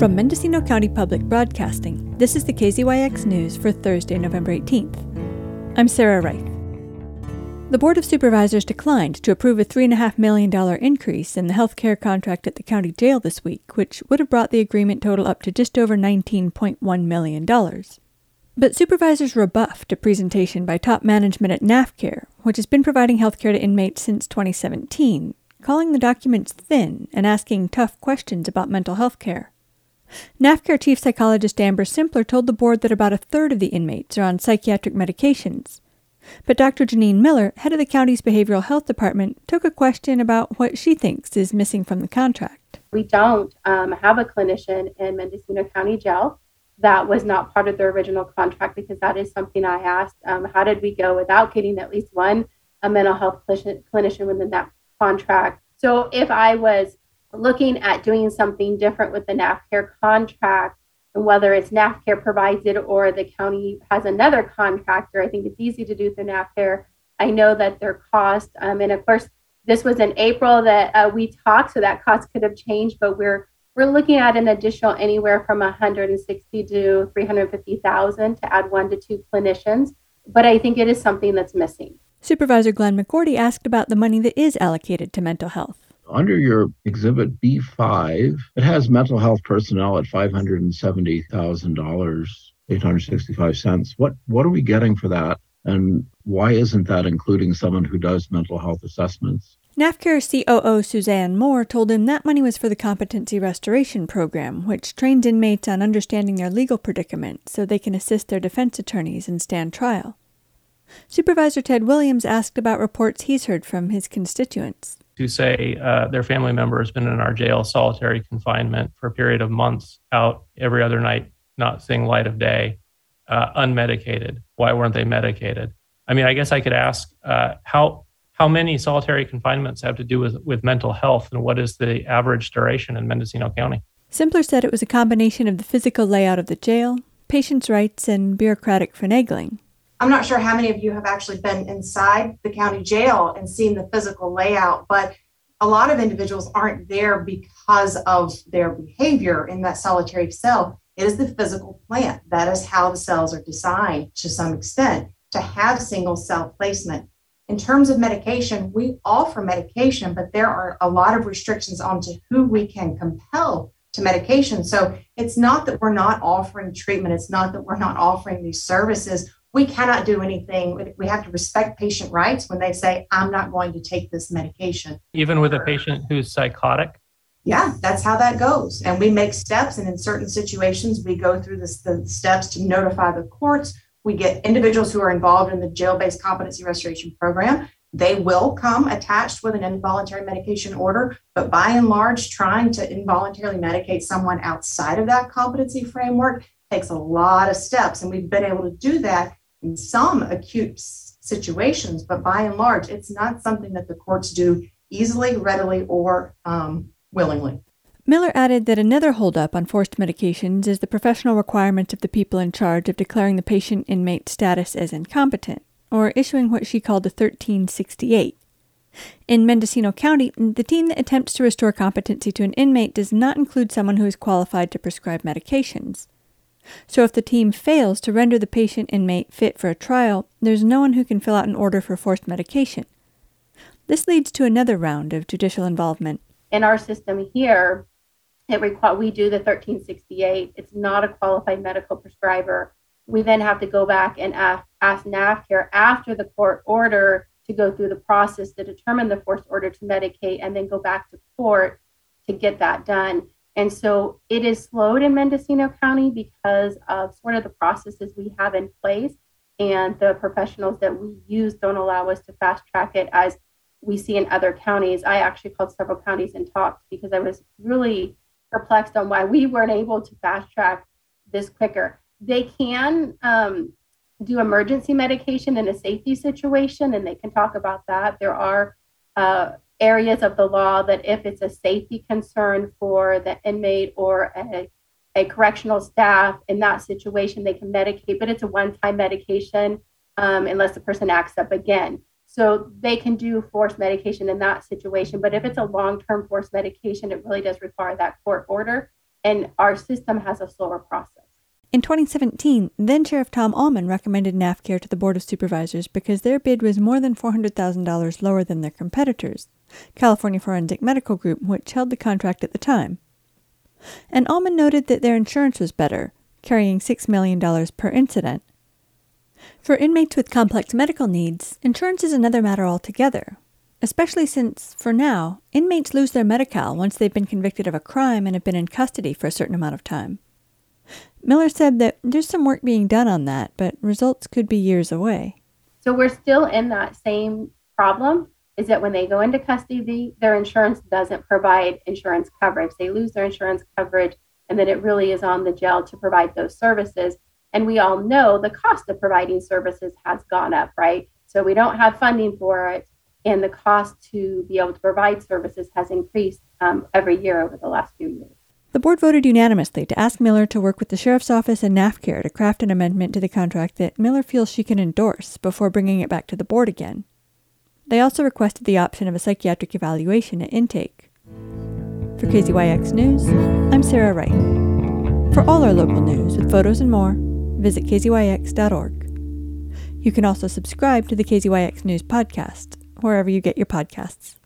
From Mendocino County Public Broadcasting, this is the KZYX News for Thursday, November 18th. I'm Sarah Reith. The Board of Supervisors declined to approve a $3.5 million increase in the health care contract at the county jail this week, which would have brought the agreement total up to just over $19.1 million. But supervisors rebuffed a presentation by top management at NaphCare, which has been providing health care to inmates since 2017, calling the documents thin and asking tough questions about mental health care. NaphCare chief psychologist Amber Simpler told the board that about a third of the inmates are on psychiatric medications. But Dr. Jenine Miller, head of the county's behavioral health department, took a question about what she thinks is missing from the contract. We don't um, have a clinician in Mendocino County Jail. That was not part of the original contract because that is something I asked. Um, how did we go without getting at least one a mental health clinician within that contract? So if I was looking at doing something different with the NaphCare contract, and whether it's NaphCare provides it or the county has another contractor, I think it's easy to do through NaphCare. I know that their cost, um, and of course, this was in April that uh, we talked, so that cost could have changed, but we're we're looking at an additional anywhere from 160 to 350,000 to add one to two clinicians. But I think it is something that's missing. Supervisor Glenn McGourty asked about the money that is allocated to mental health under your exhibit B5, it has mental health personnel at $570,000, 865 cents. What what are we getting for that? And why isn't that including someone who does mental health assessments? NaphCare COO Suzanne Moore told him that money was for the Competency Restoration Program, which trains inmates on understanding their legal predicament so they can assist their defense attorneys and stand trial. Supervisor Ted Williams asked about reports he's heard from his constituents who say uh, their family member has been in our jail solitary confinement for a period of months out every other night, not seeing light of day, uh, unmedicated. Why weren't they medicated? I mean, I guess I could ask uh, how how many solitary confinements have to do with, with mental health and what is the average duration in Mendocino County? Simpler said it was a combination of the physical layout of the jail, patients' rights, and bureaucratic finagling. I'm not sure how many of you have actually been inside the county jail and seen the physical layout, but a lot of individuals aren't there because of their behavior in that solitary cell. It is the physical plant. That is how the cells are designed to some extent to have single cell placement. In terms of medication, we offer medication, but there are a lot of restrictions on to who we can compel to medication. So it's not that we're not offering treatment, it's not that we're not offering these services we cannot do anything. We have to respect patient rights when they say, I'm not going to take this medication. Even with a patient who's psychotic? Yeah, that's how that goes. And we make steps. And in certain situations, we go through this, the steps to notify the courts. We get individuals who are involved in the jail based competency restoration program. They will come attached with an involuntary medication order, but by and large, trying to involuntarily medicate someone outside of that competency framework takes a lot of steps. And we've been able to do that in some acute situations, but by and large, it's not something that the courts do easily, readily, or um, willingly. Miller added that another holdup on forced medications is the professional requirements of the people in charge of declaring the patient inmate status as incompetent, or issuing what she called a 1368. In Mendocino County, the team that attempts to restore competency to an inmate does not include someone who is qualified to prescribe medications. So if the team fails to render the patient inmate fit for a trial, there's no one who can fill out an order for forced medication. This leads to another round of judicial involvement. In our system here, it requ- we do the 1368. It's not a qualified medical prescriber. We then have to go back and ask, ask NaphCare after the court order to go through the process to determine the forced order to medicate and then go back to court to get that done. And so it is slowed in Mendocino County because of sort of the processes we have in place and the professionals that we use don't allow us to fast track it as we see in other counties. I actually called several counties and talked because I was really perplexed on why we weren't able to fast track this quicker. They can um, do emergency medication in a safety situation, and they can talk about that. There are uh, areas of the law that if it's a safety concern for the inmate or a, a correctional staff in that situation, they can medicate, but it's a one time medication um, unless the person acts up again. So they can do forced medication in that situation. But if it's a long term forced medication, it really does require that court order. and our system has a slower process. In 2017, then Sheriff Tom Allman recommended NaphCare to the Board of Supervisors because their bid was more than $400,000 lower than their competitors, California Forensic Medical Group, which held the contract at the time. And Allman noted that their insurance was better, carrying $6 million per incident. For inmates with complex medical needs, insurance is another matter altogether, especially since, for now, inmates lose their Medi-Cal once they've been convicted of a crime and have been in custody for a certain amount of time. Miller said that there's some work being done on that, but results could be years away. So we're still in that same problem is that when they go into custody, their insurance doesn't provide insurance coverage. They lose their insurance coverage, and then it really is on the jail to provide those services. And we all know the cost of providing services has gone up, right? So we don't have funding for it, and the cost to be able to provide services has increased um, every year over the last few years. The board voted unanimously to ask Miller to work with the sheriff's office and NaphCare to craft an amendment to the contract that Miller feels she can endorse before bringing it back to the board again. They also requested the option of a psychiatric evaluation at intake. For KZYX News, I'm Sarah Wright. For all our local news with photos and more, visit kzyx.org. You can also subscribe to the KZYX News podcast, wherever you get your podcasts.